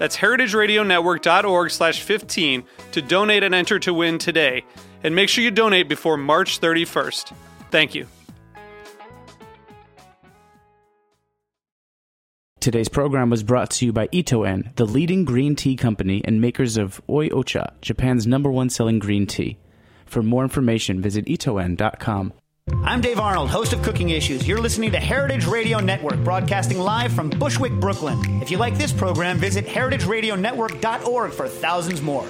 That's heritageradionetwork.org slash 15 to donate and enter to win today. And make sure you donate before March 31st. Thank you. Today's program was brought to you by Itoen, the leading green tea company and makers of Oi Ocha, Japan's number one selling green tea. For more information, visit itoen.com. I'm Dave Arnold, host of Cooking Issues. You're listening to Heritage Radio Network, broadcasting live from Bushwick, Brooklyn. If you like this program, visit heritageradionetwork.org for thousands more.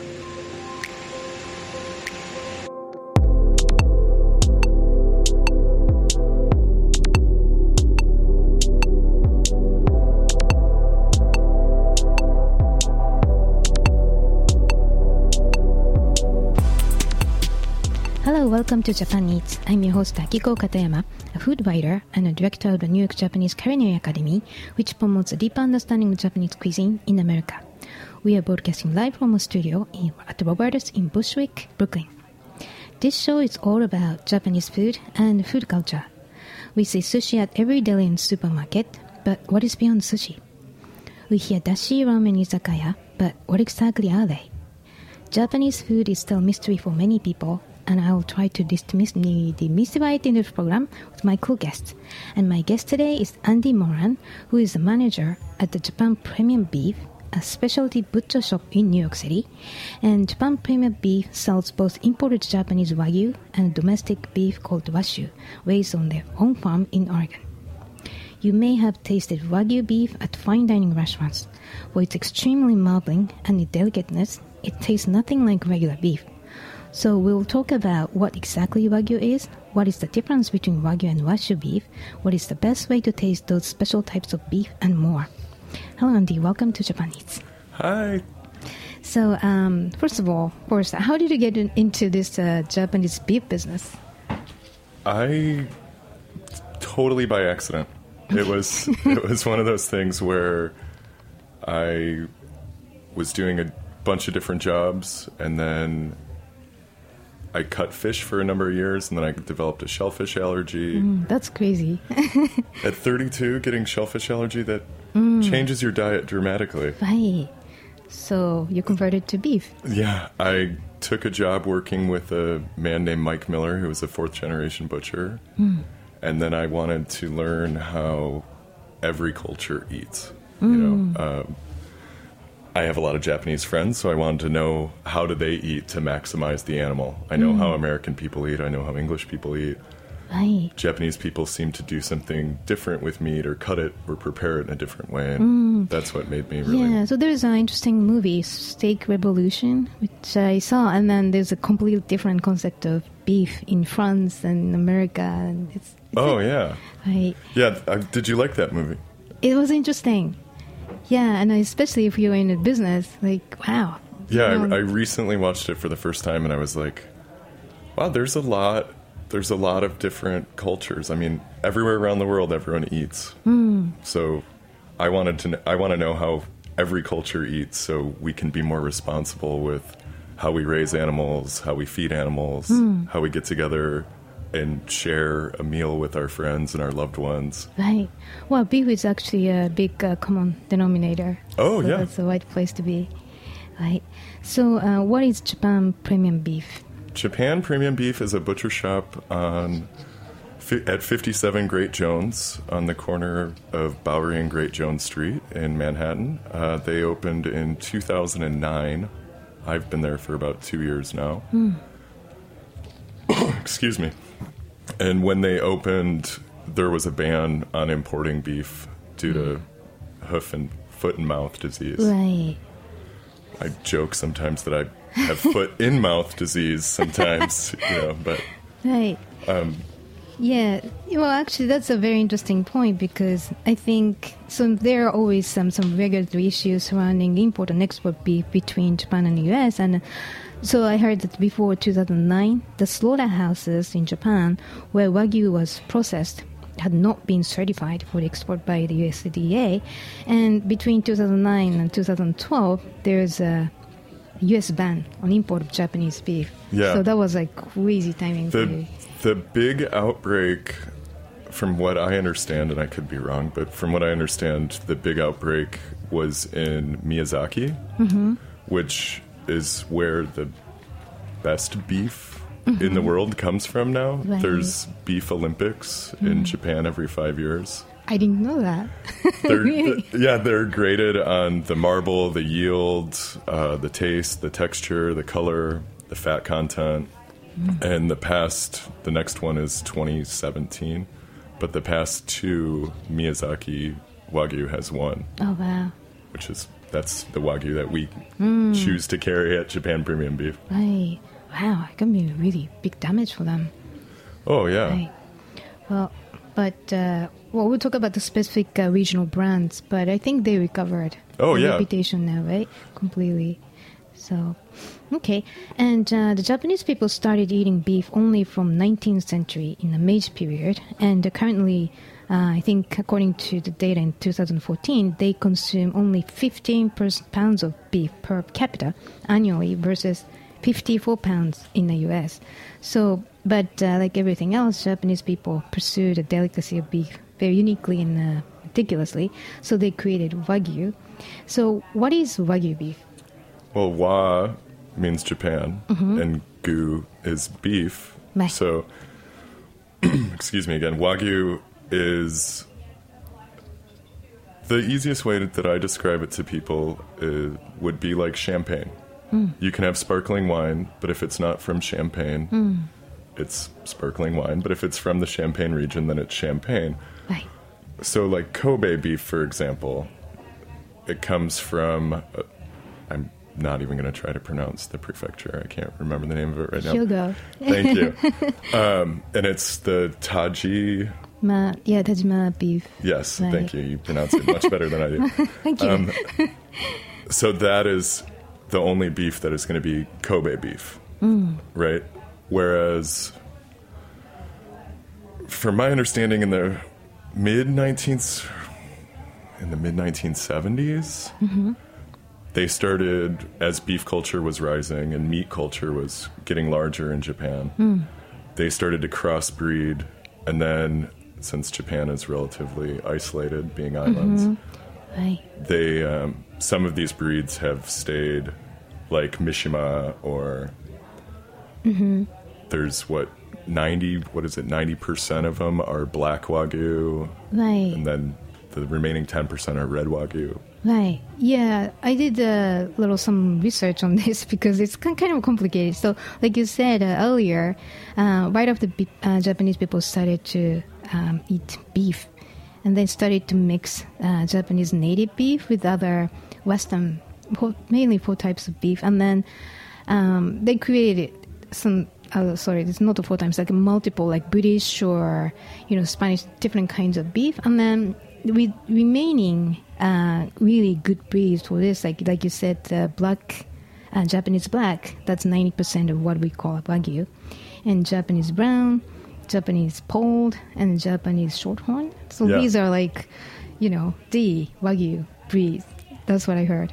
Welcome to Japan Eats. I'm your host Akiko Katayama, a food writer and a director of the New York Japanese Culinary Academy, which promotes a deeper understanding of Japanese cuisine in America. We are broadcasting live from a studio in, at Roberta's in Bushwick, Brooklyn. This show is all about Japanese food and food culture. We see sushi at every deli and supermarket, but what is beyond sushi? We hear dashi ramen izakaya, but what exactly are they? Japanese food is still a mystery for many people, and I will try to dismiss, demystify in this program with my cool guests. And my guest today is Andy Moran, who is the manager at the Japan Premium Beef, a specialty butcher shop in New York City. And Japan Premium Beef sells both imported Japanese Wagyu and domestic beef called Washu, raised on their own farm in Oregon. You may have tasted Wagyu beef at fine dining restaurants. For its extremely marbling and its delicateness, it tastes nothing like regular beef. So we'll talk about what exactly Wagyu is, what is the difference between Wagyu and Washu beef, what is the best way to taste those special types of beef, and more. Hello, Andy. Welcome to Japan Eats. Hi. So, um, first of all, first, how did you get in, into this uh, Japanese beef business? I totally by accident. It was it was one of those things where I was doing a bunch of different jobs and then I cut fish for a number of years and then I developed a shellfish allergy. Mm, that's crazy. At 32 getting shellfish allergy that changes your diet dramatically. right. So you converted to beef. Yeah, I took a job working with a man named Mike Miller, who was a fourth generation butcher. And then I wanted to learn how every culture eats. You know, um, I have a lot of Japanese friends, so I wanted to know how do they eat to maximize the animal. I know how American people eat. I know how English people eat. Right. Japanese people seem to do something different with meat, or cut it, or prepare it in a different way. And that's what made me really. Yeah, so there's an interesting movie, Steak Revolution, which I saw, and then there's a completely different concept of beef in France and America, and it's, it's Oh yeah, right. yeah. Uh, did you like that movie? It was interesting. Yeah, and especially if you're in a business, like wow. Yeah, Um, I, I recently watched it for the first time, and I was like, "Wow, there's a lot. There's a lot of different cultures. I mean, everywhere around the world, everyone eats. So, I wanted to. I want to know how every culture eats, so we can be more responsible with how we raise animals, how we feed animals, how we get together and share a meal with our friends and our loved ones. Right. Well, beef is actually a big uh, common denominator. Oh, so yeah. That's the right place to be. Right. So, uh, what is Japan Premium Beef? Japan Premium Beef is a butcher shop on at 57 Great Jones on the corner of Bowery and Great Jones Street in Manhattan. Uh, they opened in 2009. I've been there for about two years now. Excuse excuse me. And when they opened, there was a ban on importing beef due to hoof and foot and mouth disease. Right. I joke sometimes that I have foot in mouth disease sometimes, you know, but Right. um, Yeah. Well, actually, that's a very interesting point because I think so. There are always some some regulatory issues surrounding import and export beef between Japan and the U.S. And so I heard that before 2009, the slaughterhouses in Japan where wagyu was processed had not been certified for export by the USDA. And between 2009 and 2012, there's a U.S. ban on import of Japanese beef. Yeah. So that was like crazy timing. the the big outbreak from what I understand, and I could be wrong, but from what I understand, the big outbreak was in Miyazaki, mm-hmm. which is where the best beef in the mm-hmm. world comes from now. Right. There's beef Olympics in mm-hmm. Japan every five years. I didn't know that. They're, Really? yeah, they're graded on the marble, the yield, uh, the taste, the texture, the color, the fat content. Mm-hmm. And the past, the next one is 2017, but the past two Miyazaki Wagyu has won, Oh wow! which is that's the Wagyu that we choose to carry at Japan Premium Beef. Right. Wow, it can be really big damage for them. Oh yeah, Right. Well, but uh, well, we'll talk about the specific uh, regional brands, but I think they recovered. Oh, yeah. reputation now, right? Completely. So, okay. And uh, the Japanese people started eating beef only from 19th century in the Meiji period, and uh, currently. Uh, I think, according to the data in 2014, they consume only 15 pers- pounds of beef per capita annually versus 54 pounds in the US. So, but uh, like everything else, Japanese people pursue the delicacy of beef very uniquely and uh, meticulously. So they created Wagyu. So, what is Wagyu beef? Well, wa means Japan, and gu is beef. So, excuse me again. Wagyu is the easiest way that I describe it to people is, would be like champagne. You can have sparkling wine, but if it's not from Champagne, it's sparkling wine. But if it's from the Champagne region, then it's champagne. Right. So, like Kobe beef, for example, it comes from. Uh, I'm not even going to try to pronounce the prefecture. I can't remember the name of it right now. Hyogo. Thank you. um, and it's the Taji. Ma, yeah, Tajima beef. Yes, Right. thank you. You pronounce it much better than I do. Thank you. Um, so that is the only beef that is going to be Kobe beef, mm. right? Whereas, from my understanding, in the mid nineteenth, in the mid nineteen mm-hmm. they started as beef culture was rising and meat culture was getting larger in Japan. Mm. They started to crossbreed, and then since Japan is relatively isolated, being islands right. they um, some of these breeds have stayed like Mishima or there's what 90 what is it 90% of them are black wagyu Right. and then the remaining 10% are red wagyu Right. Yeah, I did a little some research on this because it's kin- kind of complicated. So, like you said uh, earlier, uh, right after uh, Japanese people started to um, eat beef, and they started to mix uh, Japanese native beef with other Western, mainly four types of beef, and then um, they created some. Uh, sorry, it's not four times, like multiple, like British or you know Spanish, different kinds of beef, and then with remaining uh, really good breeds for this, like like you said, uh, black, uh, Japanese black. That's ninety percent of what we call wagyu, and Japanese brown, Japanese polled, and Japanese shorthorn. So Yeah. these are like, you know, D, wagyu breeds. That's what I heard.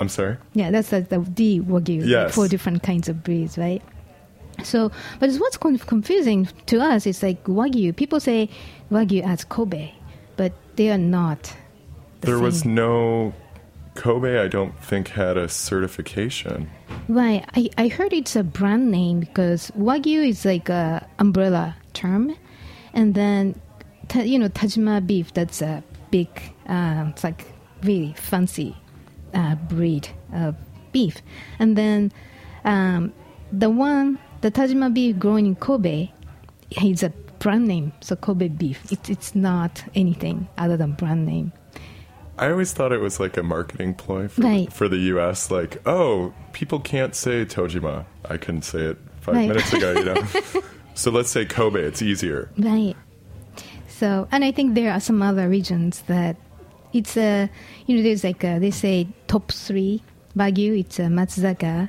i'm sorry Yeah, that's the, the D wagyu. like four different kinds of breeds, right? So, but what's con- confusing to us is like wagyu. People say wagyu as Kobe, but they are not. the there was no kobe i don't think had a certification Right. I, I heard it's a brand name because Wagyu is like a umbrella term. And then, you know, Tajima beef, that's a big, um, it's like really fancy uh, breed of beef. And then um, the one the Tajima beef grown in Kobe is a brand name, so Kobe beef. It's it's not anything other than brand name. I always thought it was like a marketing ploy for, Right. for the U.S. Like, oh, people can't say Tojima. I couldn't say it five Right. minutes ago, you know. so let's say Kobe. It's easier. Right. So, and I think there are some other regions that it's a, you know, there's like a, they say top three Wagyu. It's uh, Matsuzaka,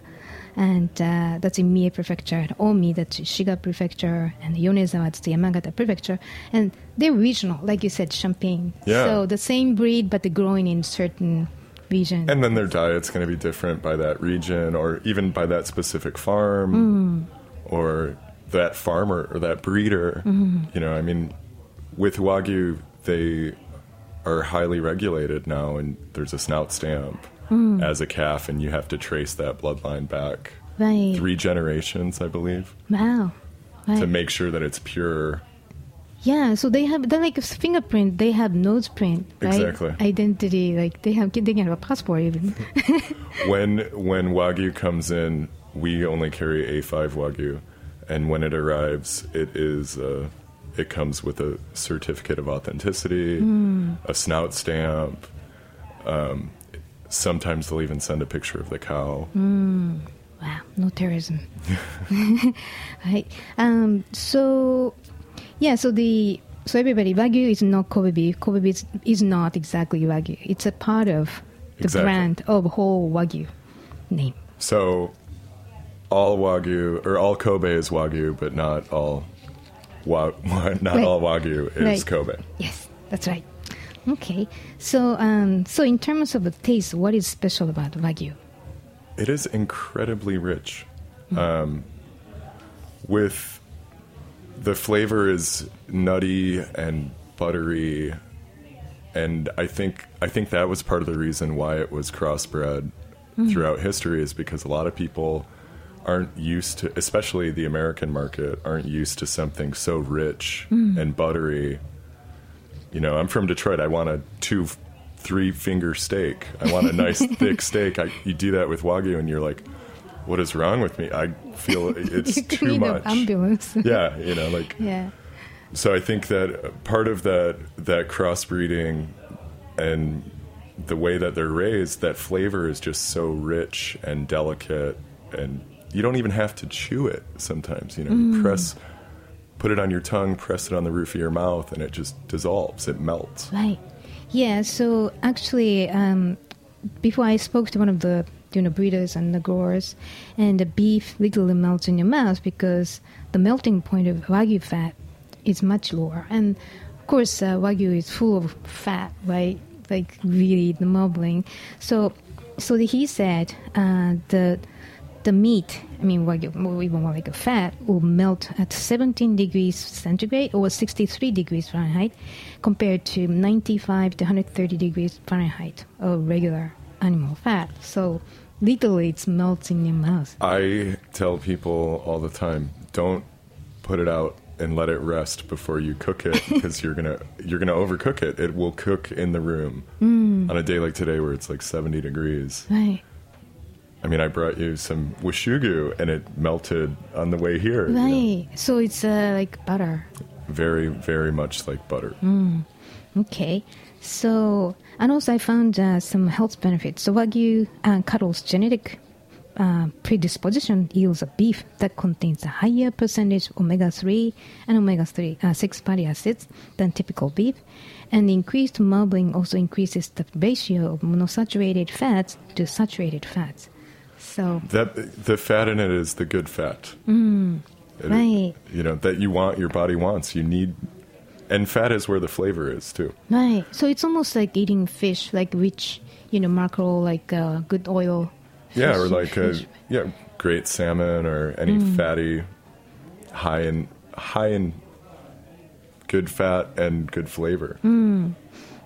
and uh, that's in Mie Prefecture, and Omi, that's Shiga Prefecture, and Yonezawa, that's the Yamagata Prefecture, and they're regional, like you said, Champagne. Yeah. So the same breed, but they're growing in certain regions. And then their diet's going to be different by that region, or even by that specific farm, Mm. or that farmer or that breeder. Mm-hmm. You know, I mean, with Wagyu, they are highly regulated now, and there's a snout stamp Mm. as a calf, and you have to trace that bloodline back right. three generations, I believe, Wow. Right. to make sure that it's pure. Yeah, so they have they're like a fingerprint. They have nose print, right? Exactly. Identity, like they have they can have a passport even. when when wagyu comes in, we only carry A5 wagyu, and when it arrives, it is uh, it comes with a certificate of authenticity, a snout stamp. Um, sometimes they'll even send a picture of the cow. wow, no terrorism. right. Um. So, yeah. So the so everybody wagyu is not Kobe beef. Kobe beef is, is not exactly wagyu. It's a part of the Exactly. brand of whole wagyu name. So all wagyu or all Kobe is wagyu, but not all wa- not Right. all wagyu is Right. Kobe. Yes, that's right. Okay. So um. So in terms of the taste, what is special about wagyu? It is incredibly rich. Um, with the flavor is nutty and buttery, and I think I think that was part of the reason why it was crossbred throughout history is because a lot of people aren't used to, especially the American market, aren't used to something so rich and buttery. You know, I'm from Detroit. I want a two, three finger steak. I want a nice thick steak. I, you do that with wagyu, and you're like, "What is wrong with me? I feel it's you too need much." an ambulance. Yeah, you know, like yeah. so. I think that part of that that crossbreeding and the way that they're raised, that flavor is just so rich and delicate, and you don't even have to chew it. Sometimes, you know, you mm. press, put it on your tongue, press it on the roof of your mouth, and it just dissolves. It melts. Right. Yeah. So actually, um, before I spoke to one of the you know breeders and the growers, and the beef literally melts in your mouth because the melting point of wagyu fat is much lower, and of course uh, wagyu is full of fat, right? Like really the marbling. So, so he said uh, the the meat, I mean, or even more like a fat, will melt at 17 degrees centigrade or 63 degrees Fahrenheit, compared to 95 to 130 degrees Fahrenheit of regular animal fat. So, literally, it's melting in your mouth. I tell people all the time, don't put it out and let it rest before you cook it because you're gonna you're gonna overcook it. It will cook in the room mm. on a day like today where it's like 70 degrees. Right. I mean, I brought you some wishugu and it melted on the way here. you know. Right. So, it's uh, like butter. Very, very much like butter. Okay. So, and also I found uh, some health benefits. So, Wagyu uh, cattle's genetic uh, predisposition yields a beef that contains a higher percentage of omega 3 and omega 3 uh, 6 fatty acids than typical beef. And increased marbling also increases the ratio of monosaturated fats to saturated fats. So, That the fat in it is the good fat. It- Mm. right, You know that you want, your body wants. You need, and fat is where the flavor is too. right. So, it's almost like eating fish, like rich, you know, mackerel, like uh, good oil. Yeah, or like a yeah, great salmon or any Mm. fatty, high in high in good fat and good flavor. Mm.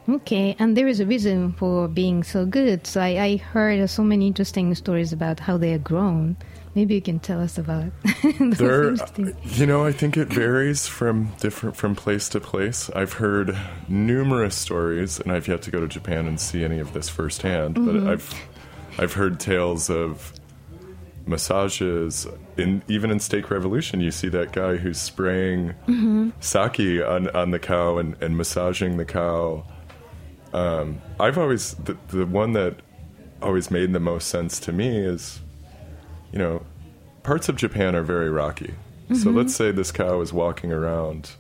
Okay, and there is a reason for being so good. So I, I heard so many interesting stories about how they are grown. Maybe you can tell us about There, you know, I think it varies from different from place to place. I've heard numerous stories, and I've yet to go to Japan and see any of this firsthand. Mm-hmm. But I've I've heard tales of massages. In even in Steak Revolution, you see that guy who's spraying sake on, on the cow and, and massaging the cow. Um, I've always the, the one that always made the most sense to me is, you know, parts of Japan are very rocky. So mm-hmm. let's say this cow is walking around,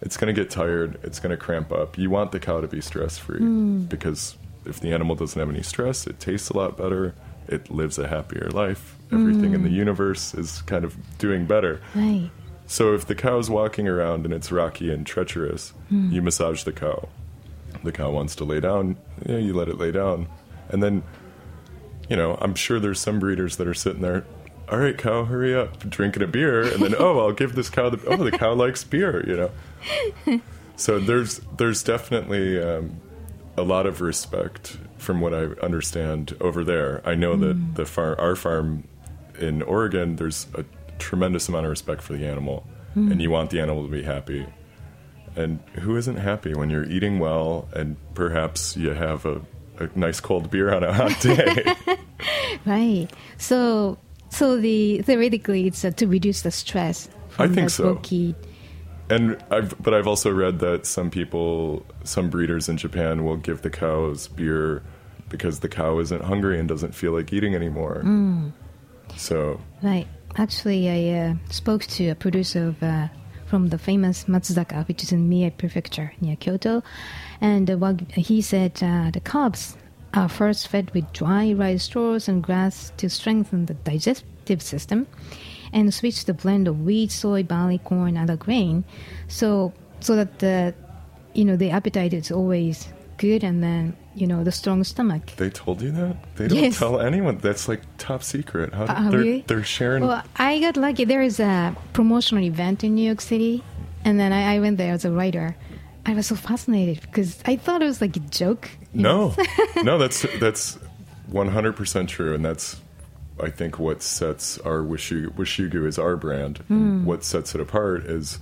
it's going to get tired, it's going to cramp up. You want the cow to be stress free mm. because if the animal doesn't have any stress, it tastes a lot better, it lives a happier life. Everything in the mm. universe is kind of doing better. はい。So if the cow's walking around and it's rocky and treacherous, mm. you massage the cow. The cow wants to lay down, yeah, you let it lay down. And then, you know, I'm sure there's some breeders that are sitting there, all right, cow, hurry up, drinking a beer, and then, oh, I'll give this cow the, oh, the cow likes beer, you know. So there's there's definitely um, a lot of respect from what I understand over there. I know that the far, our farm in Oregon, there's a tremendous amount of respect for the animal, and you want the animal to be happy. And who isn't happy when you're eating well and perhaps you have a, a nice cold beer on a hot day? Right. So, so the theoretically, it's uh, to reduce the stress. I think so. and I've but I've also read that some people, some breeders in Japan will give the cows beer because the cow isn't hungry and doesn't feel like eating anymore. So Right. Actually, I uh, spoke to a producer of, uh, from the famous Matsuzaka, which is in Mie Prefecture near Kyoto, and uh, he said uh, the calves are first fed with dry rice straws and grass to strengthen the digestive system, and switch to blend of wheat, soy, barley, corn, other grain, so so that the you know the appetite is always good, and then you know the strong stomach. they told you that they don't Yes. tell anyone. That's like top secret. How Uh, they're really? they're sharing. Well, I got lucky. There is a promotional event in New York City, and then I, I went there as a writer. I was so fascinated because I thought it was like a joke. no, no, that's that's one hundred percent true, and that's I think what sets our Wishu, Wishugu is our brand. Hmm. What sets it apart is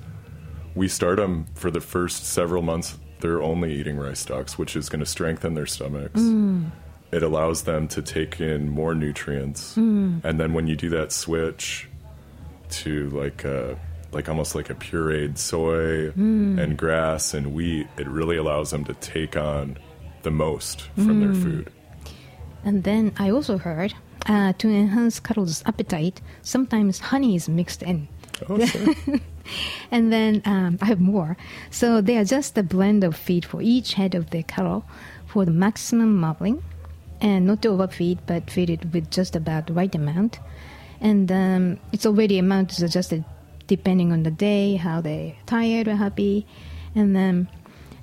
we start them for the first several months. They're only eating rice stalks, which is going to strengthen their stomachs. Hmm. It allows them to take in more nutrients, Hmm. and then when you do that switch to like a, like almost like a pureed soy Hmm. and grass and wheat, it really allows them to take on the most from their Hmm. food. And then I also heard uh, to enhance cattle's appetite, sometimes honey is mixed in. Oh, sure. And then um, I have more. So they adjust the blend of feed for each head of the cattle for the maximum marbling, and not to overfeed, but feed it with just about the right amount. And um, it's already amount is adjusted depending on the day, how they're tired or happy, and then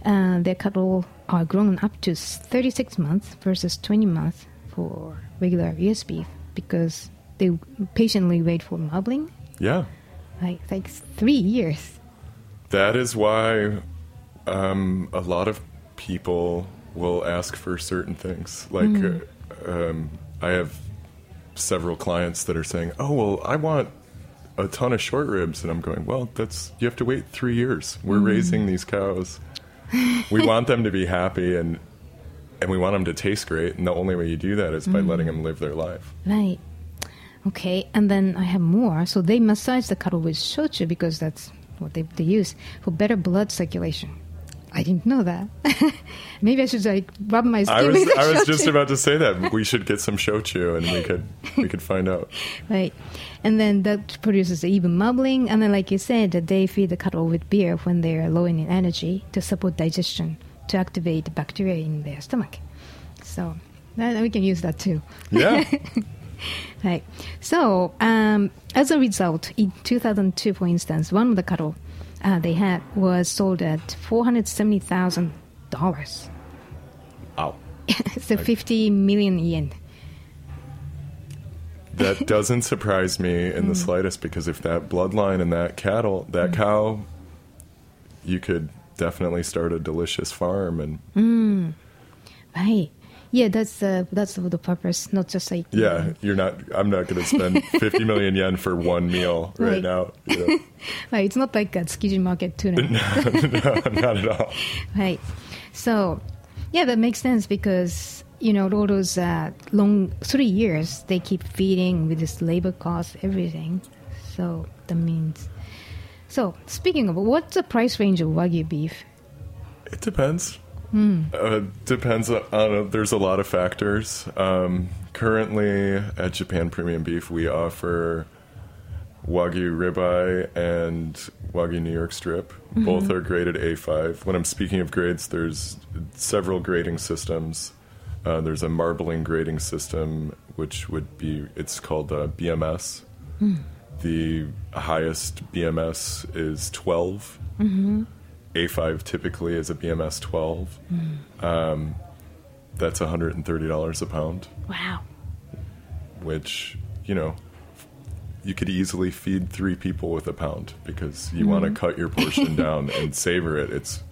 uh, their cattle are grown up to 36 months versus 20 months for regular US beef because they patiently wait for marbling, yeah. Like like three years. That is why um, a lot of people will ask for certain things. Like, Mm. uh, um, I have several clients that are saying, "Oh, well, I want a ton of short ribs," and I'm going, "Well, that's you have to wait three years. We're Mm. raising these cows. we want them to be happy and." And we want them to taste great, and the only way you do that is by Mm. letting them live their life. Right. Okay, and then I have more. So they massage the cattle with shochu because that's what they, they use for better blood circulation. I didn't know that. Maybe I should like rub my skin I was I was just about to say that we should get some shochu, and we could we could find out. Right. And then that produces even marbling. And then, like you said, that they feed the cattle with beer when they are low in energy to support digestion, to activate the bacteria in their stomach. So that, we can use that too. Yeah. Right. So, um, as a result, in 2002, for instance, one of the cattle uh, they had was sold at $470,000. Ow. so 50 million yen. That doesn't surprise me in the slightest because if that bloodline and that cattle, that cow, you could definitely start a delicious farm and Right. Yeah, that's uh, that's the purpose, not just like yeah, you're not I'm not going to spend 50 million yen for one meal right, Right. now. You know? Right, it's not like a Tsukiji market tuna. no, not at all. right. So, yeah, that makes sense because you know, all those uh, long three years they keep feeding with this labor cost, everything. So that means. So speaking of, what's the price range of wagyu beef? It depends. Uh, depends on. Uh, there's a lot of factors. Um, currently, at Japan Premium Beef, we offer Wagyu ribeye and Wagyu New York strip. Both are graded A5. When I'm speaking of grades, there's several grading systems. Uh, there's a marbling grading system, which would be it's called uh, BMS. The highest BMS is 12. A5 typically is a BMS 12. Hmm. Um, that's $130 a pound, Wow. which, you know, you could easily feed three people with a pound because you want to hmm. cut your portion down and savor it. It's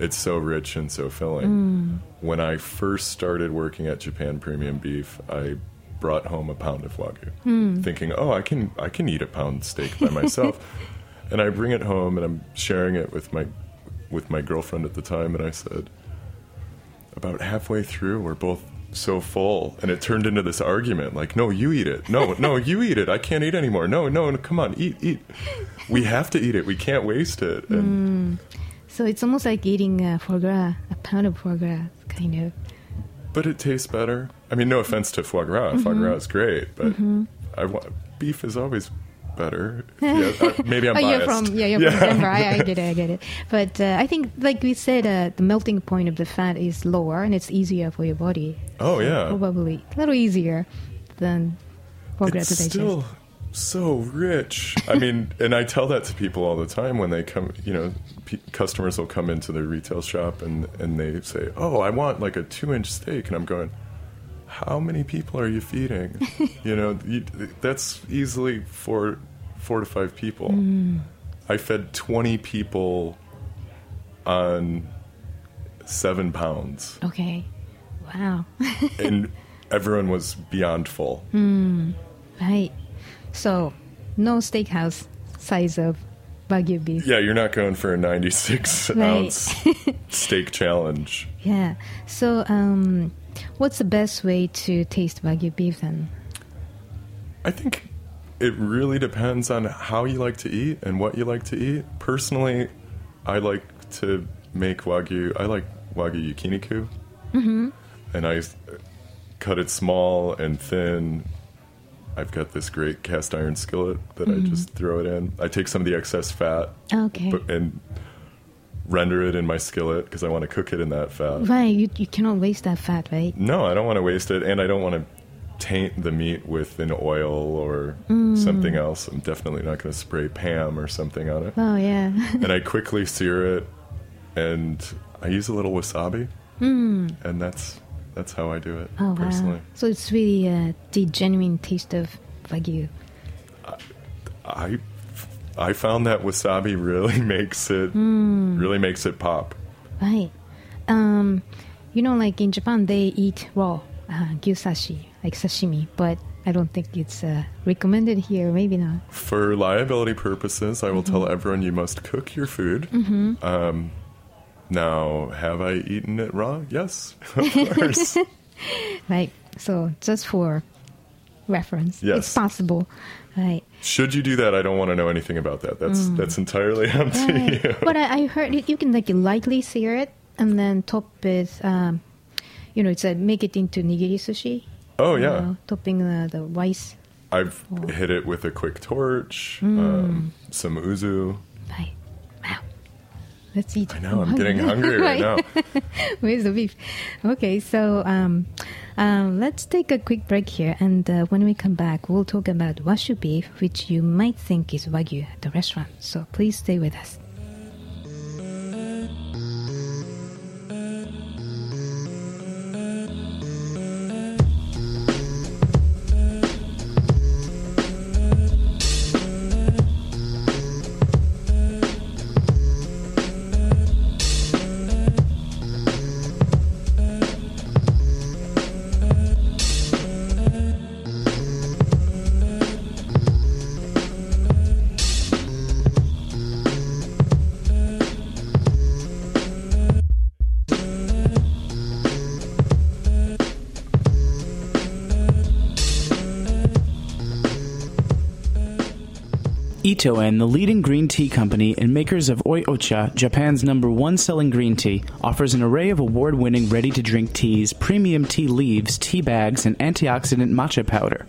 it's so rich and so filling. Hmm. When I first started working at Japan Premium Beef, I brought home a pound of wagyu, thinking, "Oh, I can I can eat a pound steak by myself." and I bring it home and I'm sharing it with my with my girlfriend at the time, and I said, about halfway through, we're both so full, and it turned into this argument. Like, no, you eat it. No, no, you eat it. I can't eat anymore. No, no, no come on, eat, eat. We have to eat it. We can't waste it. And, So it's almost like eating uh, foie gras, a pound of foie gras, kind of. But it tastes better. I mean, no offense to foie gras. Foie gras is great, but I want beef is always better. Yeah, I- maybe I'm oh, biased. you're from yeah, you're from Denver. I, I get it, I get it. But uh, I think, like we said, uh, the melting point of the fat is lower, and it's easier for your body. Oh, So yeah. probably a little easier than it's still so rich. I mean, and I tell that to people all the time when they come. You know, pe- customers will come into the retail shop and and they say, "Oh, I want like a two-inch steak," and I'm going. How many people are you feeding? you know, you, that's easily four, four to five people. Mm. I fed twenty people on seven pounds, Okay. Wow. and everyone was beyond full. right. So, no steakhouse size of wagyu beef. Yeah, you're not going for a 96 Right. ounce steak challenge. Yeah. So, um, what's the best way to taste wagyu beef then? I think it really depends on how you like to eat and what you like to eat. Personally, I like to make wagyu. I like wagyu yakiniku, mm-hmm. and I cut it small and thin. I've got this great cast iron skillet that I just throw it in. I take some of the excess fat Okay. but, and render it in my skillet because I want to cook it in that fat. right. You you cannot waste that fat, right? No, I don't want to waste it, and I don't want to taint the meat with an oil or something else. I'm definitely not going to spray Pam or something on it. Oh yeah. and I quickly sear it, and I use a little wasabi, and that's that's how I do it Oh personally. wow. So it's really uh, the genuine taste of wagyu. I I found that wasabi really makes it really makes it pop. Right. Um, you know, like in Japan, they eat raw uh, gyusashi, like sashimi, but I don't think it's uh, recommended here. Maybe not. For liability purposes, I will tell everyone you must cook your food. Um, now, have I eaten it raw? Yes, of course. Right. So just for reference, Yes. it's possible. Right. Should you do that? I don't want to know anything about that. That's that's entirely up to right. you. but I, I heard it, you can like lightly sear it and then top it. Um, you know, it's a make it into nigiri sushi. Oh yeah, know, topping the, the rice. I've hit it with a quick torch, um, some yuzu. Right. Let's eat. I know I'm getting hungry right now. Where's the beef? Okay, so um, um, let's take a quick break here, and uh, when we come back, we'll talk about washu beef, which you might think is wagyu at the restaurant. So please stay with us. Itoen, the leading green tea company and makers of Oi Ocha, Japan's number one selling green tea, offers an array of award winning ready to drink teas, premium tea leaves, tea bags, and antioxidant matcha powder.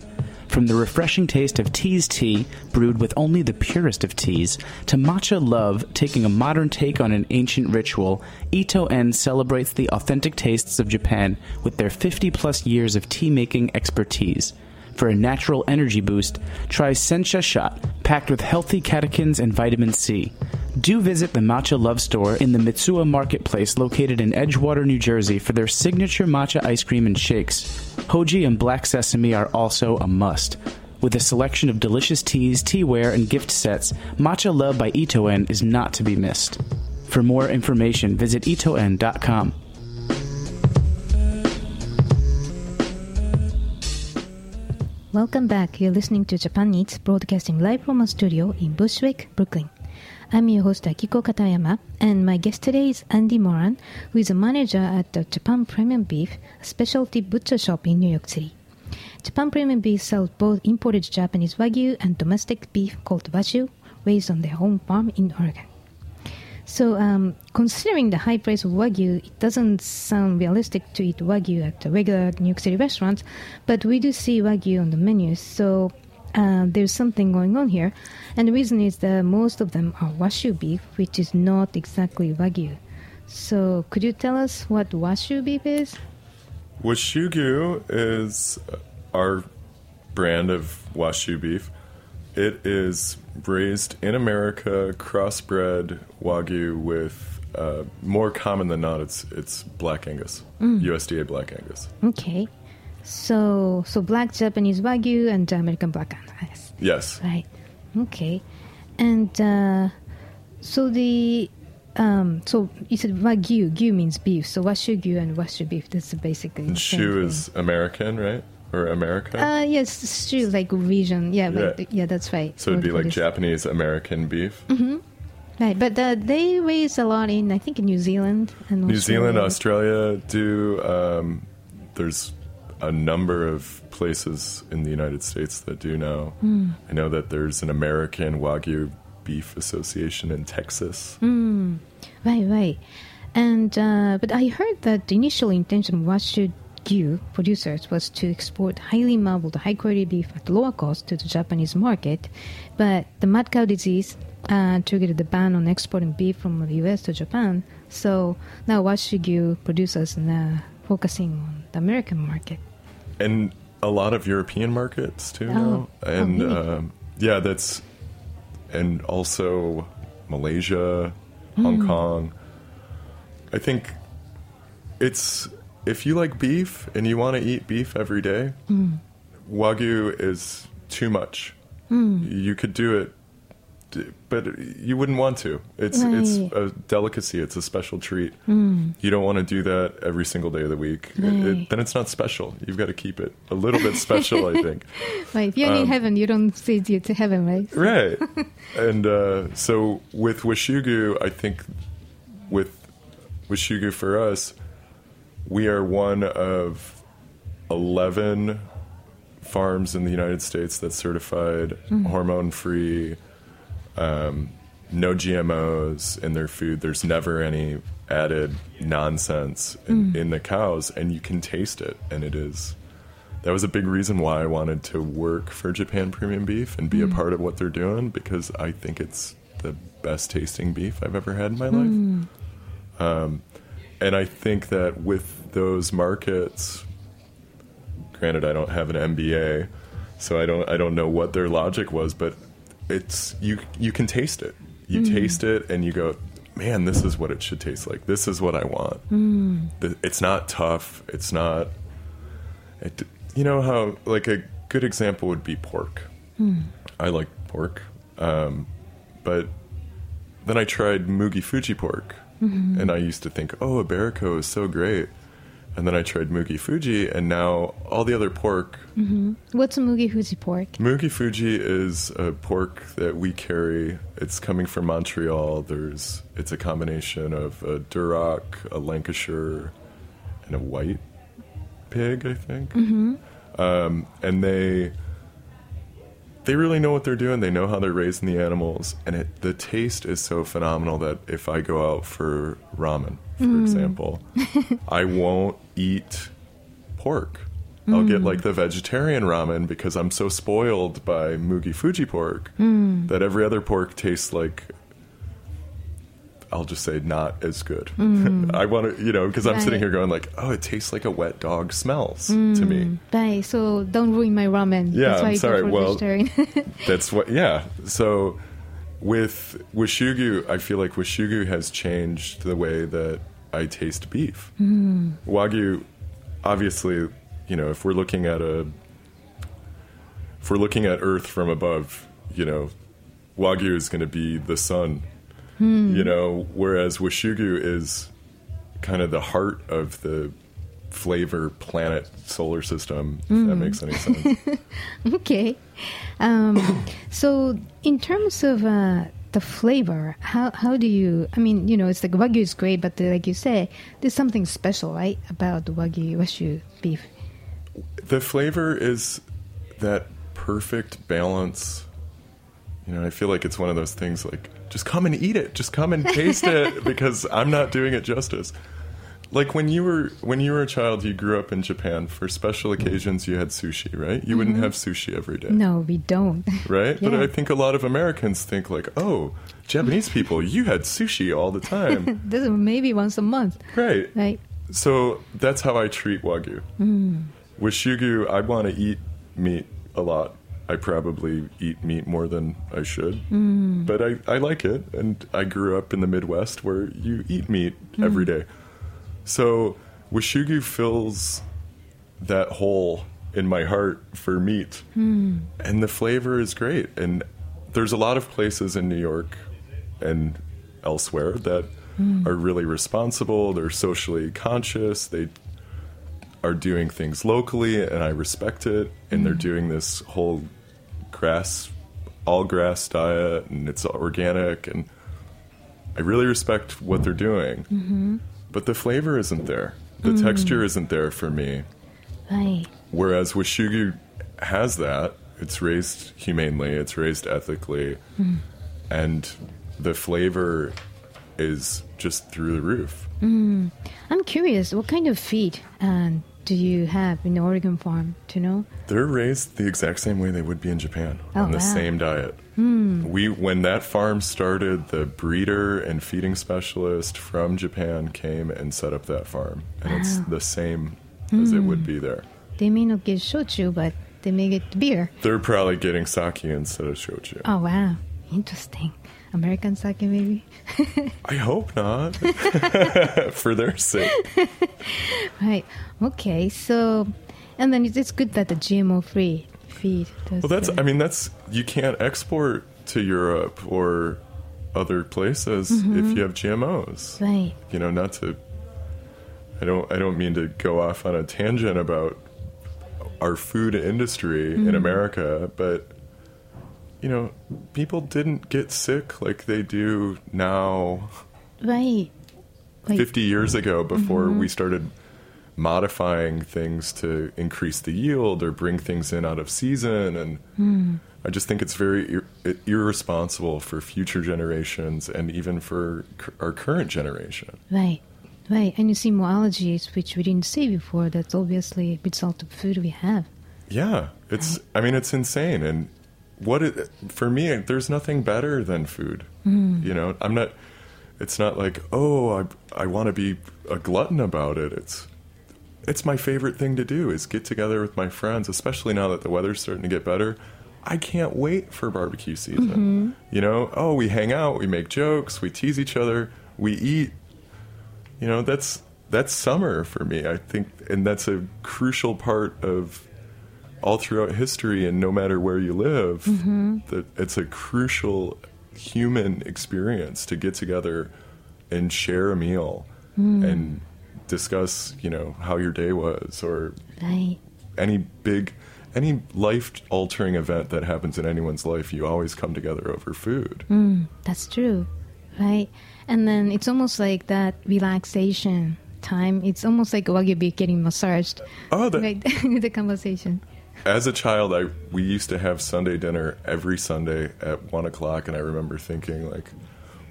From the refreshing taste of tea's tea, brewed with only the purest of teas, to matcha love, taking a modern take on an ancient ritual, Ito En celebrates the authentic tastes of Japan with their 50 plus years of tea making expertise. For a natural energy boost, try Sencha Shot, packed with healthy catechins and vitamin C. Do visit the Matcha Love Store in the Mitsuwa Marketplace located in Edgewater, New Jersey for their signature matcha ice cream and shakes. Hoji and black sesame are also a must. With a selection of delicious teas, teaware, and gift sets, Matcha Love by Itoen is not to be missed. For more information, visit itoen.com. Welcome back. You're listening to Japan Eats, broadcasting live from a studio in Bushwick, Brooklyn. I'm your host Akiko Katayama, and my guest today is Andy Moran, who is a manager at the Japan Premium Beef, a specialty butcher shop in New York City. Japan Premium Beef sells both imported Japanese Wagyu and domestic beef called Wagyu, raised on their home farm in Oregon. So, um, considering the high price of Wagyu, it doesn't sound realistic to eat Wagyu at the regular New York City restaurants, but we do see Wagyu on the menus, so uh, there's something going on here. And the reason is that most of them are Washu beef, which is not exactly Wagyu. So, could you tell us what Washu beef is? Washugu is our brand of Washu beef. It is raised in America, crossbred Wagyu with uh, more common than not. It's it's Black Angus, USDA Black Angus. Okay. So, so black Japanese Wagyu and American Black Angus. Yes, Right. Okay. And uh, so the um, so you said wagyu. Gyu means beef. So washu gyu and washu beef. That's basically the and same Shu thing. is American, right? Or America? Uh, yes, it's true. Like region. Yeah, Yeah. But, yeah, that's right. so it'd be like Japanese American beef. Mm-hmm. Right, but uh, they raise a lot in I think in New Zealand and New Zealand, Australia. Australia do. Um, there's a number of places in the United States that do now. Hmm. I know that there's an American Wagyu Beef Association in Texas. Hmm. Right, right. And uh, but I heard that the initial intention was Washu Gyu producers was to export highly marbled, high quality beef at lower cost to the Japanese market, but the mad cow disease uh, triggered the ban on exporting beef from the U.S. to Japan. So now Washu Gyu producers are now focusing on the American market. and a lot of European markets too Oh. now. Oh, And really? um, yeah, that's and also Malaysia, Hmm. Hong Kong. I think it's if you like beef and you want to eat beef every day, Hmm. Wagyu is too much. Hmm. You could do it, but you wouldn't want to. It's it's a delicacy. It's a special treat. You don't want to do that every single day of the week. It- it- Hmm. Then it's not special. You've got to keep it a little bit special, I think. Right, if you're in Um, heaven, you don't send you to heaven, right? Right. and uh, so with Wishugu, I think with Wishugu for us, we are one of 11 farms in the United States that's certified hormone free, um, no GMOs in their food. There's never any added nonsense in, in the cows, and you can taste it, and it is that was a big reason why I wanted to work for Japan Premium Beef and be a part of what they're doing because I think it's the best tasting beef I've ever had in my life. Um, and I think that with those markets, granted, I don't have an MBA, so I don't I don't know what their logic was, but it's you you can taste it. You mm-hmm. taste it and you go, man, this is what it should taste like. This is what I want. Mm. The- It's not tough. It's not. It, you know how like a good example would be pork. Hmm. I like pork, um, but then I tried Mugi Fuji pork, mm-hmm. and I used to think, oh, Iberico is so great. And then I tried Mugi Fuji, and now all the other pork. What's a Mugi Fuji pork? Mugi Fuji is a pork that we carry. It's coming from Montreal. There's it's a combination of a Duroc, a Lancashire, and a white pig, I think. Um, and they they really know what they're doing. They know how they're raising the animals, and it, the taste is so phenomenal that if I go out for ramen, for mm. example, I won't eat pork. I'll get mm. like the vegetarian ramen because I'm so spoiled by Mugi Fuji pork mm. that every other pork tastes like I'll just say not as good. Mm. I want to, you know, because I'm sitting here going like, oh, it tastes like a wet dog smells to mm. me. Right. So don't ruin my ramen. Yeah, That's why I'm sorry. Well. That's what, yeah. So with Washugyu, I feel like Washugyu has changed the way that I taste beef. Mm. Wagyu, obviously, you know, if we're looking at a, if we're looking at Earth from above, you know, Wagyu is going to be the sun, you know, whereas Washugyu is kind of the heart of the flavor planet solar system, if that makes any sense. okay. Um, so in terms of uh, the flavor, how how do you? I mean, you know, it's like wagyu is great, but like you say, there's something special, right, about the wagyu washu beef. the flavor is that perfect balance. You know, I feel like it's one of those things like just come and eat it, just come and taste it because I'm not doing it justice. Like when you were when you were a child, you grew up in Japan. For special occasions, you had sushi, right? You wouldn't mm-hmm. have sushi every day, No, we don't. right? But I think a lot of Americans think like, oh, Japanese people, you had sushi all the time, this is maybe once a month, right? right? So that's how I treat wagyu. Mm. Washugyu, I want to eat meat a lot. I probably eat meat more than I should, mm. but I, I like it, and I grew up in the Midwest where you eat meat mm. every day. So Washugyu fills that hole in my heart for meat, mm. and the flavor is great. And there's a lot of places in New York and elsewhere that are really responsible. They're socially conscious. They are doing things locally, and I respect it. And they're doing this whole grass, all grass diet, and it's organic, and I really respect what they're doing. Mm-hmm. But the flavor isn't there. The mm. texture isn't there for me. Right. Whereas Washugyu has that. It's raised humanely, it's raised ethically, mm. and the flavor is just through the roof. Mm. I'm curious, what kind of feed um, do you have in the Oregon farm? To know? They're raised the exact same way they would be in Japan Oh, on the wow. same diet. Hmm. We when that farm started, the breeder and feeding specialist from Japan came and set up that farm, and it's the same as it would hmm. be there. They may not get shochu, but they may get beer. They're probably getting sake instead of shochu. Oh wow, interesting. American sake, maybe. I hope not, for their sake. Right. Okay. So, and then it's, good that the GMO free feed. Does Well, that's. the- I mean, that's you can't export to Europe or other places if mm-hmm. you have GMOs. right. You know, not to. I don't. I don't mean to go off on a tangent about our food industry in mm-hmm. America, but you know, people didn't get sick like they do now. Right. Like, 50 years ago before mm-hmm. we started modifying things to increase the yield or bring things in out of season and hmm. I just think it's very ir- irresponsible for future generations and even for c- our current generation. Right. Right. And you see more allergies, which we didn't see before. That's obviously a result of food we have. Yeah, it's I mean it's insane and what it, for me there's nothing better than food. Hmm. You know, I'm not it's not like, "Oh, I I want to be a glutton about it." It's it's my favorite thing to do is get together with my friends, especially now that the weather's starting to get better. I can't wait for barbecue season. Mm-hmm. You know, oh, we hang out, we make jokes, we tease each other, we eat. You know, that's that's summer for me. I think and that's a crucial part of all throughout history and no matter where you live, mm-hmm. that it's a crucial human experience to get together and share a meal mm. and discuss, you know, how your day was or Right. any big any life altering event that happens in anyone's life, you always come together over food. Mm, that's true, right? And then it's almost like that relaxation time. It's almost like wagyu beef getting massaged. Oh, that, right, the conversation. As a child, I we used to have Sunday dinner every Sunday at one o'clock, and I remember thinking like,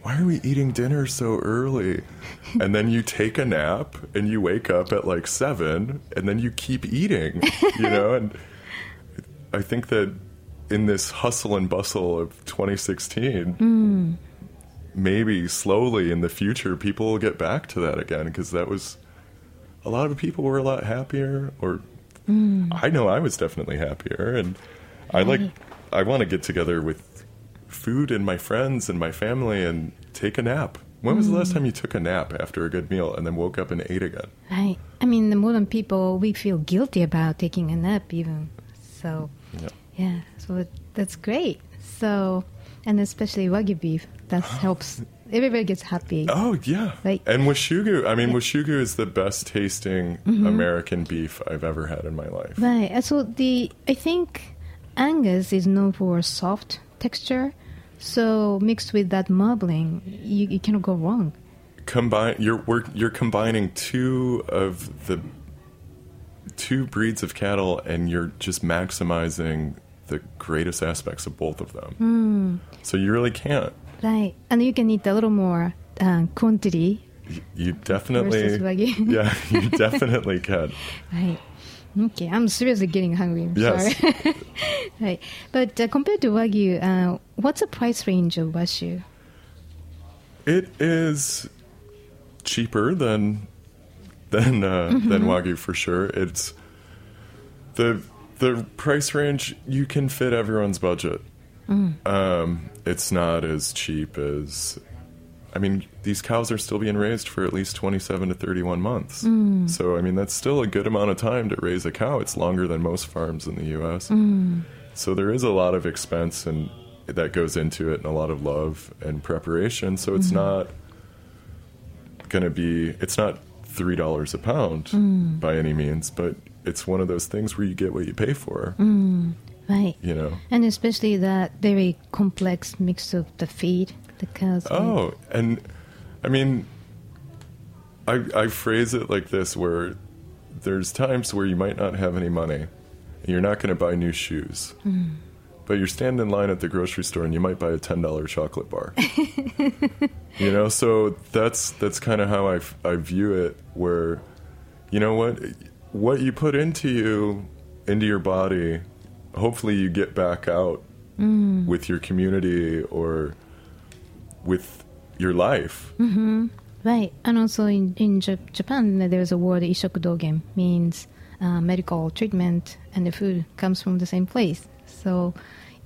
"Why are we eating dinner so early?" and then you take a nap, and you wake up at like seven, and then you keep eating, you know. And I think that in this hustle and bustle of 2016, mm. maybe slowly in the future, people will get back to that again because that was a lot of people were a lot happier or Mm. I know I was definitely happier, and I like I want to get together with food and my friends and my family and take a nap. When was the last mm. time you took a nap after a good meal and then woke up and ate again? Right. I mean, the modern people, we feel guilty about taking a nap even. So, Yeah. yeah, so that's great. So, and especially Wagyu beef, that helps. Everybody gets happy. Oh yeah, Right. and washugyu. I mean, washugyu is the best tasting mm-hmm. American beef I've ever had in my life. Right. and So the I think Angus is known for soft texture. So mixed with that marbling, you, you cannot go wrong. Combine you're you're combining two of the two breeds of cattle, and you're just maximizing the greatest aspects of both of them. Mm. So you really can't. Right. And you can eat a little more uh, quantity. You- You definitely, Wagyu. yeah, you definitely can. Right. Okay, I'm seriously getting hungry. I'm Yes. sorry. right. But uh, compared to Wagyu, uh, what's the price range of Washu? It is cheaper than than uh, than wagyu for sure. It's the the price range you can fit everyone's budget. Um, it's not as cheap as. I mean, these cows are still being raised for at least 27 to 31 months. Mm. So, I mean, that's still a good amount of time to raise a cow. It's longer than most farms in the U.S. Mm. So there is a lot of expense and that goes into it, and a lot of love and preparation. So it's mm-hmm. not going to be. It's not three dollars a pound mm. by any means, but it's one of those things where you get what you pay for. Right. You know. And especially that very complex mix of the feed, the cows. Oh, and I mean, I I phrase it like this: where there's times where you might not have any money, and you're not going to buy new shoes, mm. but you're standing in line at the grocery store and you might buy a ten dollar chocolate bar. you know, so that's that's kind of how I, I view it. Where, you know what, what you put into you, into your body, hopefully you get back out with your community or with your life. Right. And also in, in Jap- Japan, there's a word ishokudogen, means uh, medical treatment, and the food comes from the same place. So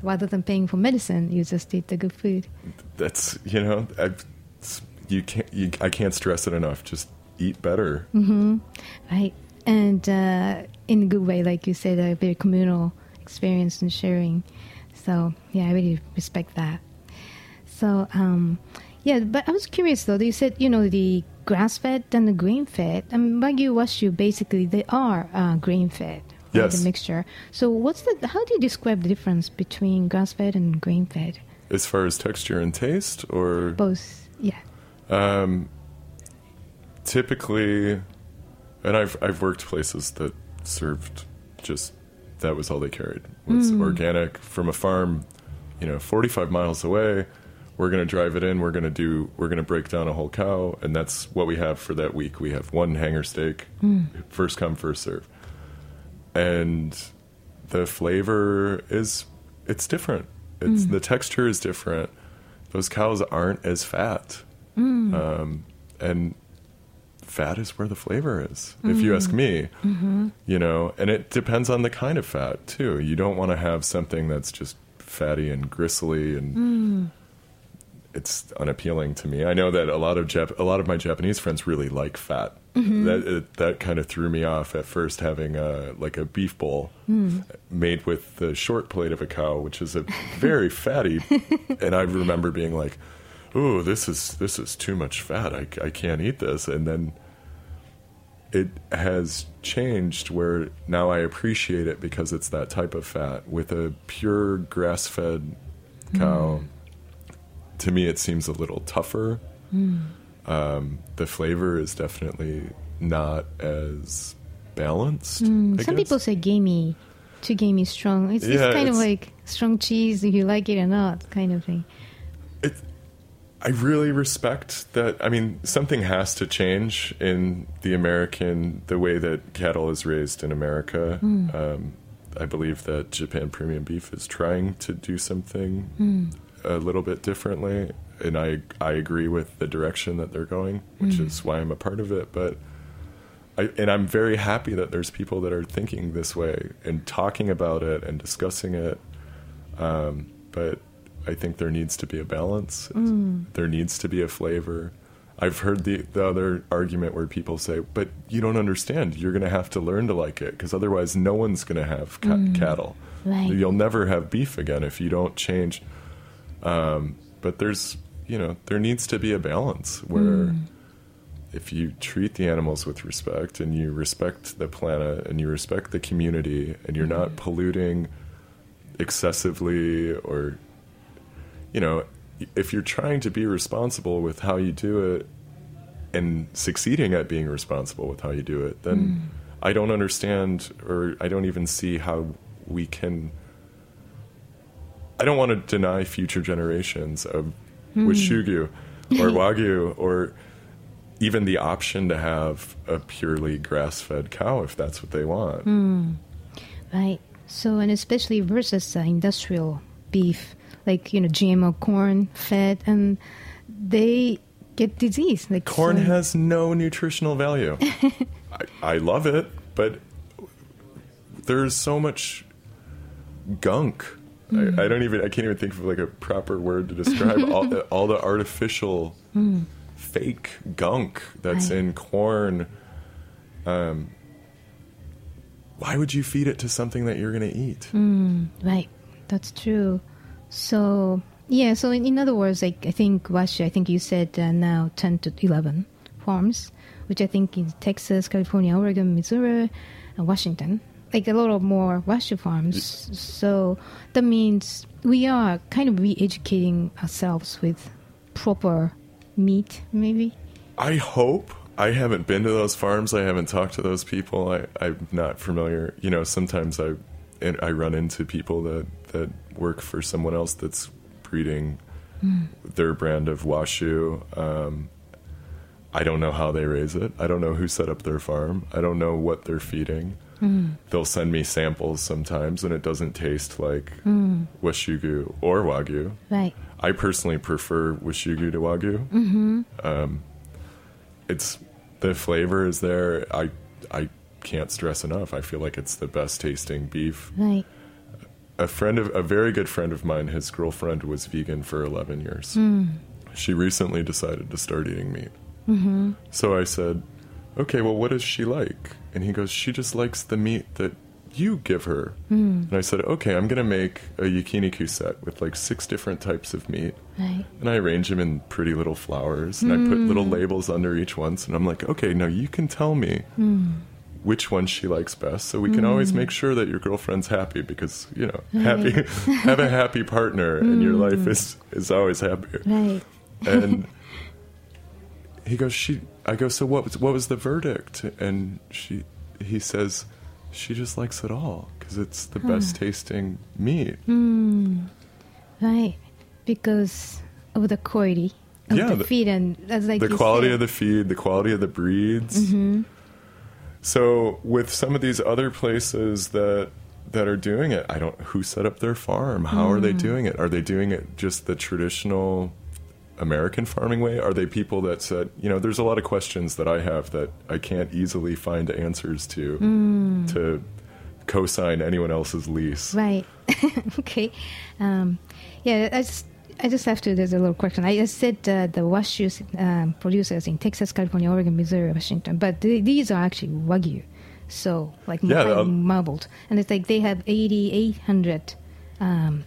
rather than paying for medicine, you just eat the good food. That's you know, I, you can't. You, I can't stress it enough. Just eat better. Right. And uh, in a good way, like you said, a very communal experience and sharing. So, yeah, I really respect that. So, um, yeah, but I was curious though. You said, you know, the grass fed and the grain fed. I mean, Wagyu Washu, basically, they are uh, grain fed. Yes. The mixture. So, what's the, how do you describe the difference between grass fed and grain fed? As far as texture and taste, or Both, yeah. um, typically, and I've I've worked places that served just that was all they carried was hmm. organic from a farm, you know, 45 miles away. We're going to drive it in. We're going to do. We're going to break down a whole cow, and that's what we have for that week. We have one hanger steak, hmm. first come first serve, and the flavor is it's different. It's hmm. the texture is different. Those cows aren't as fat, um, and fat is where the flavor is. If you ask mm-hmm. me, mm-hmm. you know, and it depends on the kind of fat too. You don't want to have something that's just fatty and gristly and mm. it's unappealing to me. I know that a lot of Jap- a lot of my Japanese friends really like fat. Mm-hmm. That it, that kind of threw me off at first having a like a beef bowl mm. made with the short plate of a cow, which is a very fatty. And I remember being like, "Oh, this is this is too much fat. I I can't eat this." And then it has changed where now I appreciate it because it's that type of fat with a pure grass-fed cow mm. to me it seems a little tougher. Mm. Um, the flavor is definitely not as balanced. Mm. I Some people say gamey. too me strong. It's, Yeah, it's kind of like strong cheese if you like it or not, kind of thing. it, I really respect that. I mean, something has to change in the American, the way that cattle is raised in America. Um, I believe that Japan Premium Beef is trying to do something a little bit differently, and I I agree with the direction that they're going, which is why I'm a part of it. But I, and I'm very happy that there's people that are thinking this way and talking about it and discussing it. Um, but I think there needs to be a balance. Mm. There needs to be a flavor. I've heard the the other argument where people say, "But you don't understand. You're going to have to learn to like it because otherwise, no one's going to have ca- mm. cattle. Right. You'll never have beef again if you don't change." Um, but there's, you know, there needs to be a balance where mm. if you treat the animals with respect and you respect the planet and you respect the community and you're not mm-hmm. polluting excessively or you know if you're trying to be responsible with how you do it and succeeding at being responsible with how you do it then i don't understand or i don't even see how we can i don't want to deny future generations of washugyu or wagyu or even the option to have a purely grass-fed cow if that's what they want. Right. So, and especially versus uh, industrial beef, like, you know, GMO corn fed, and they get disease. Like Corn so- has no nutritional value. I, I love it, but there's so much gunk. I, mm. I don't even. I can't even think of like a proper word to describe all the, all the artificial, mm. fake gunk that's in corn. Um, why would you feed it to something that you're going to eat? Mm, right, that's true. So yeah, so in, in other words, like I think Washu, I think you said uh, now ten to eleven farms, which I think is Texas, California, Oregon, Missouri, and Washington. Like a lot of more Washu farms. So that means we are kind of re-educating ourselves with proper meat, maybe. I hope. I haven't been to those farms. I haven't talked to those people. I, I'm not familiar. You know, sometimes I I run into people that, that work for someone else that's breeding their brand of washu. Um, I don't know how they raise it. I don't know who set up their farm. I don't know what they're feeding. They'll send me samples sometimes, and it doesn't taste like washugyu or wagyu. Right. I personally prefer Washugyu to Wagyu. Mm-hmm. Um, it's the flavor is there. I I can't stress enough. I feel like it's the best tasting beef. Right. A friend of a very good friend of mine, his girlfriend was vegan for 11 years. Hmm. She recently decided to start eating meat. Mm-hmm. So I said, "Okay, well, what does she like?" And he goes, "She just likes the meat that." You give her, hmm. and I said, "Okay, I'm gonna make a yakiniku set with like six different types of meat, Right. and I arrange them in pretty little flowers, and I put little hmm. labels under each one. And I'm like, okay, now you can tell me which one she likes best, so we can always mm. make sure that your girlfriend's happy because you know, happy have a happy partner, and your mm. life is is always happier Right. And he goes, she. I go, so what was what was the verdict? And she, he says, she just likes it all because it's the best tasting meat. Mm. Right. Because of the quality of Yeah, the, the- feed and like the quality said. of the feed, the quality of the breeds. Mm-hmm. So with some of these other places that that are doing it, I don't who set up their farm. How are they doing it? Are they doing it just the traditional American farming way? Are they people that said, you know, there's a lot of questions that I have that I can't easily find answers to to co-sign anyone else's lease. Right. okay. Um, yeah, I just, I just have to. There's a little question. I just said uh, the washu um, producers in Texas, California, Oregon, Missouri, Washington, but th- these are actually wagyu, so like Yeah, uh, marbled, and it's like they have 8,800 um,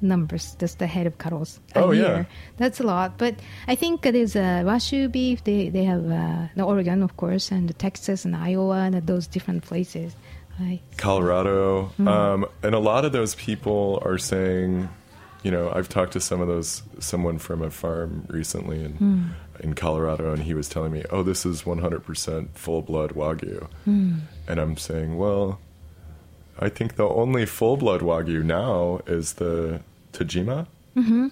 numbers. That's the head of cattle. a Oh, yeah. that's a lot. But I think there's a washu beef. They they have uh, the Oregon, of course, and the Texas and Iowa and those different places. Colorado, um, and a lot of those people are saying, you know, I've talked to some of those, someone from a farm recently in in Colorado, and he was telling me, oh, this is 100% full blood wagyu, and I'm saying, well, I think the only full blood wagyu now is the Tajima. Mm-hmm.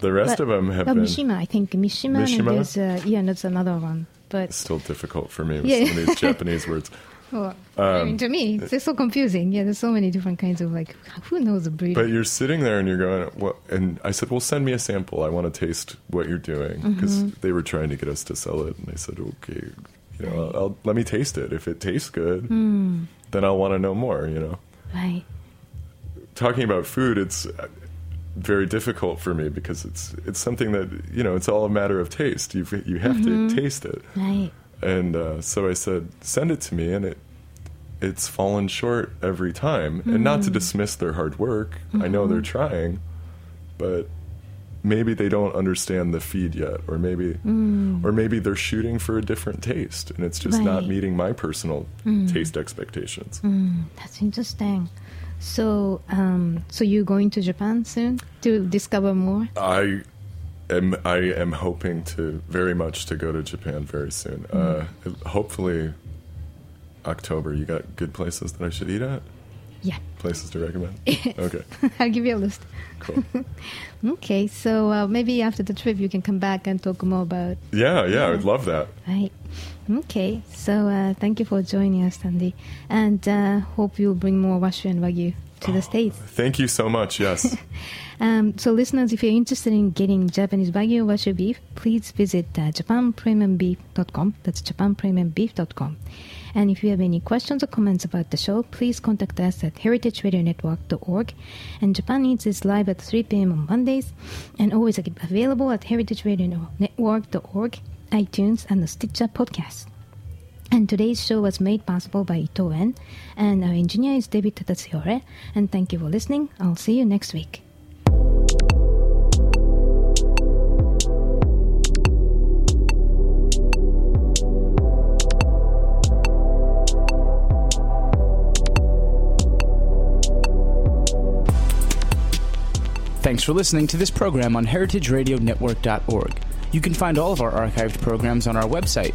The rest But- of them have but been Mishima, I think Mishima, Mishima? and there's uh, yeah, that's another one. But still difficult for me with Yeah. some of these Japanese words. Well, I Um, mean, to me, it's so confusing. Yeah, there's so many different kinds of like, who knows the breed? But you're sitting there and you're going, what? And I said, well, send me a sample. I want to taste what you're doing because Mm-hmm. they were trying to get us to sell it. And I said, okay, you know, I'll, I'll, let me taste it. If it tastes good, Hmm. then I'll want to know more. You know, right. talking about food, it's uh, very difficult for me because it's it's something that you know it's all a matter of taste. You you have Mm-hmm. to taste it. Right. And uh, so I said, send it to me, and it it's fallen short every time. And not to hmm. dismiss their hard work, I know they're mm-hmm. trying, but maybe they don't understand the feed yet, or maybe mm. or maybe they're shooting for a different taste, and it's just not meeting my personal mm. taste expectations. Mm, that's interesting. So, um, so you're going to Japan soon to discover more? I am I am hoping to very much to go to Japan very soon. Uh, hopefully, October. You got good places that I should eat at? Yeah, Places to recommend? Okay, I'll give you a list. cool. Okay, so uh, maybe after the trip you can come back and talk more about. Yeah, yeah, I would love that. Right. Okay, so uh, thank you for joining us, Andy, and uh, hope you'll bring more Washu and Wagyu to the States. Thank you so much. Yes. Um, so, listeners, if you're interested in getting Japanese Wagyu Washu beef, please visit uh, japanpremiumbeef.com. That's japanpremiumbeef.com. And if you have any questions or comments about the show, please contact us at heritageradionetwork.org. And Japan Eats is live at 3 p.m. on Mondays and always available at heritageradionetwork.org, iTunes, and the Stitcher podcast. And today's show was made possible by Ito En, and our engineer is David Tatatsiore. And thank you for listening. I'll see you next week. Thanks for listening to this program on heritageradionetwork.org. You can find all of our archived programs on our website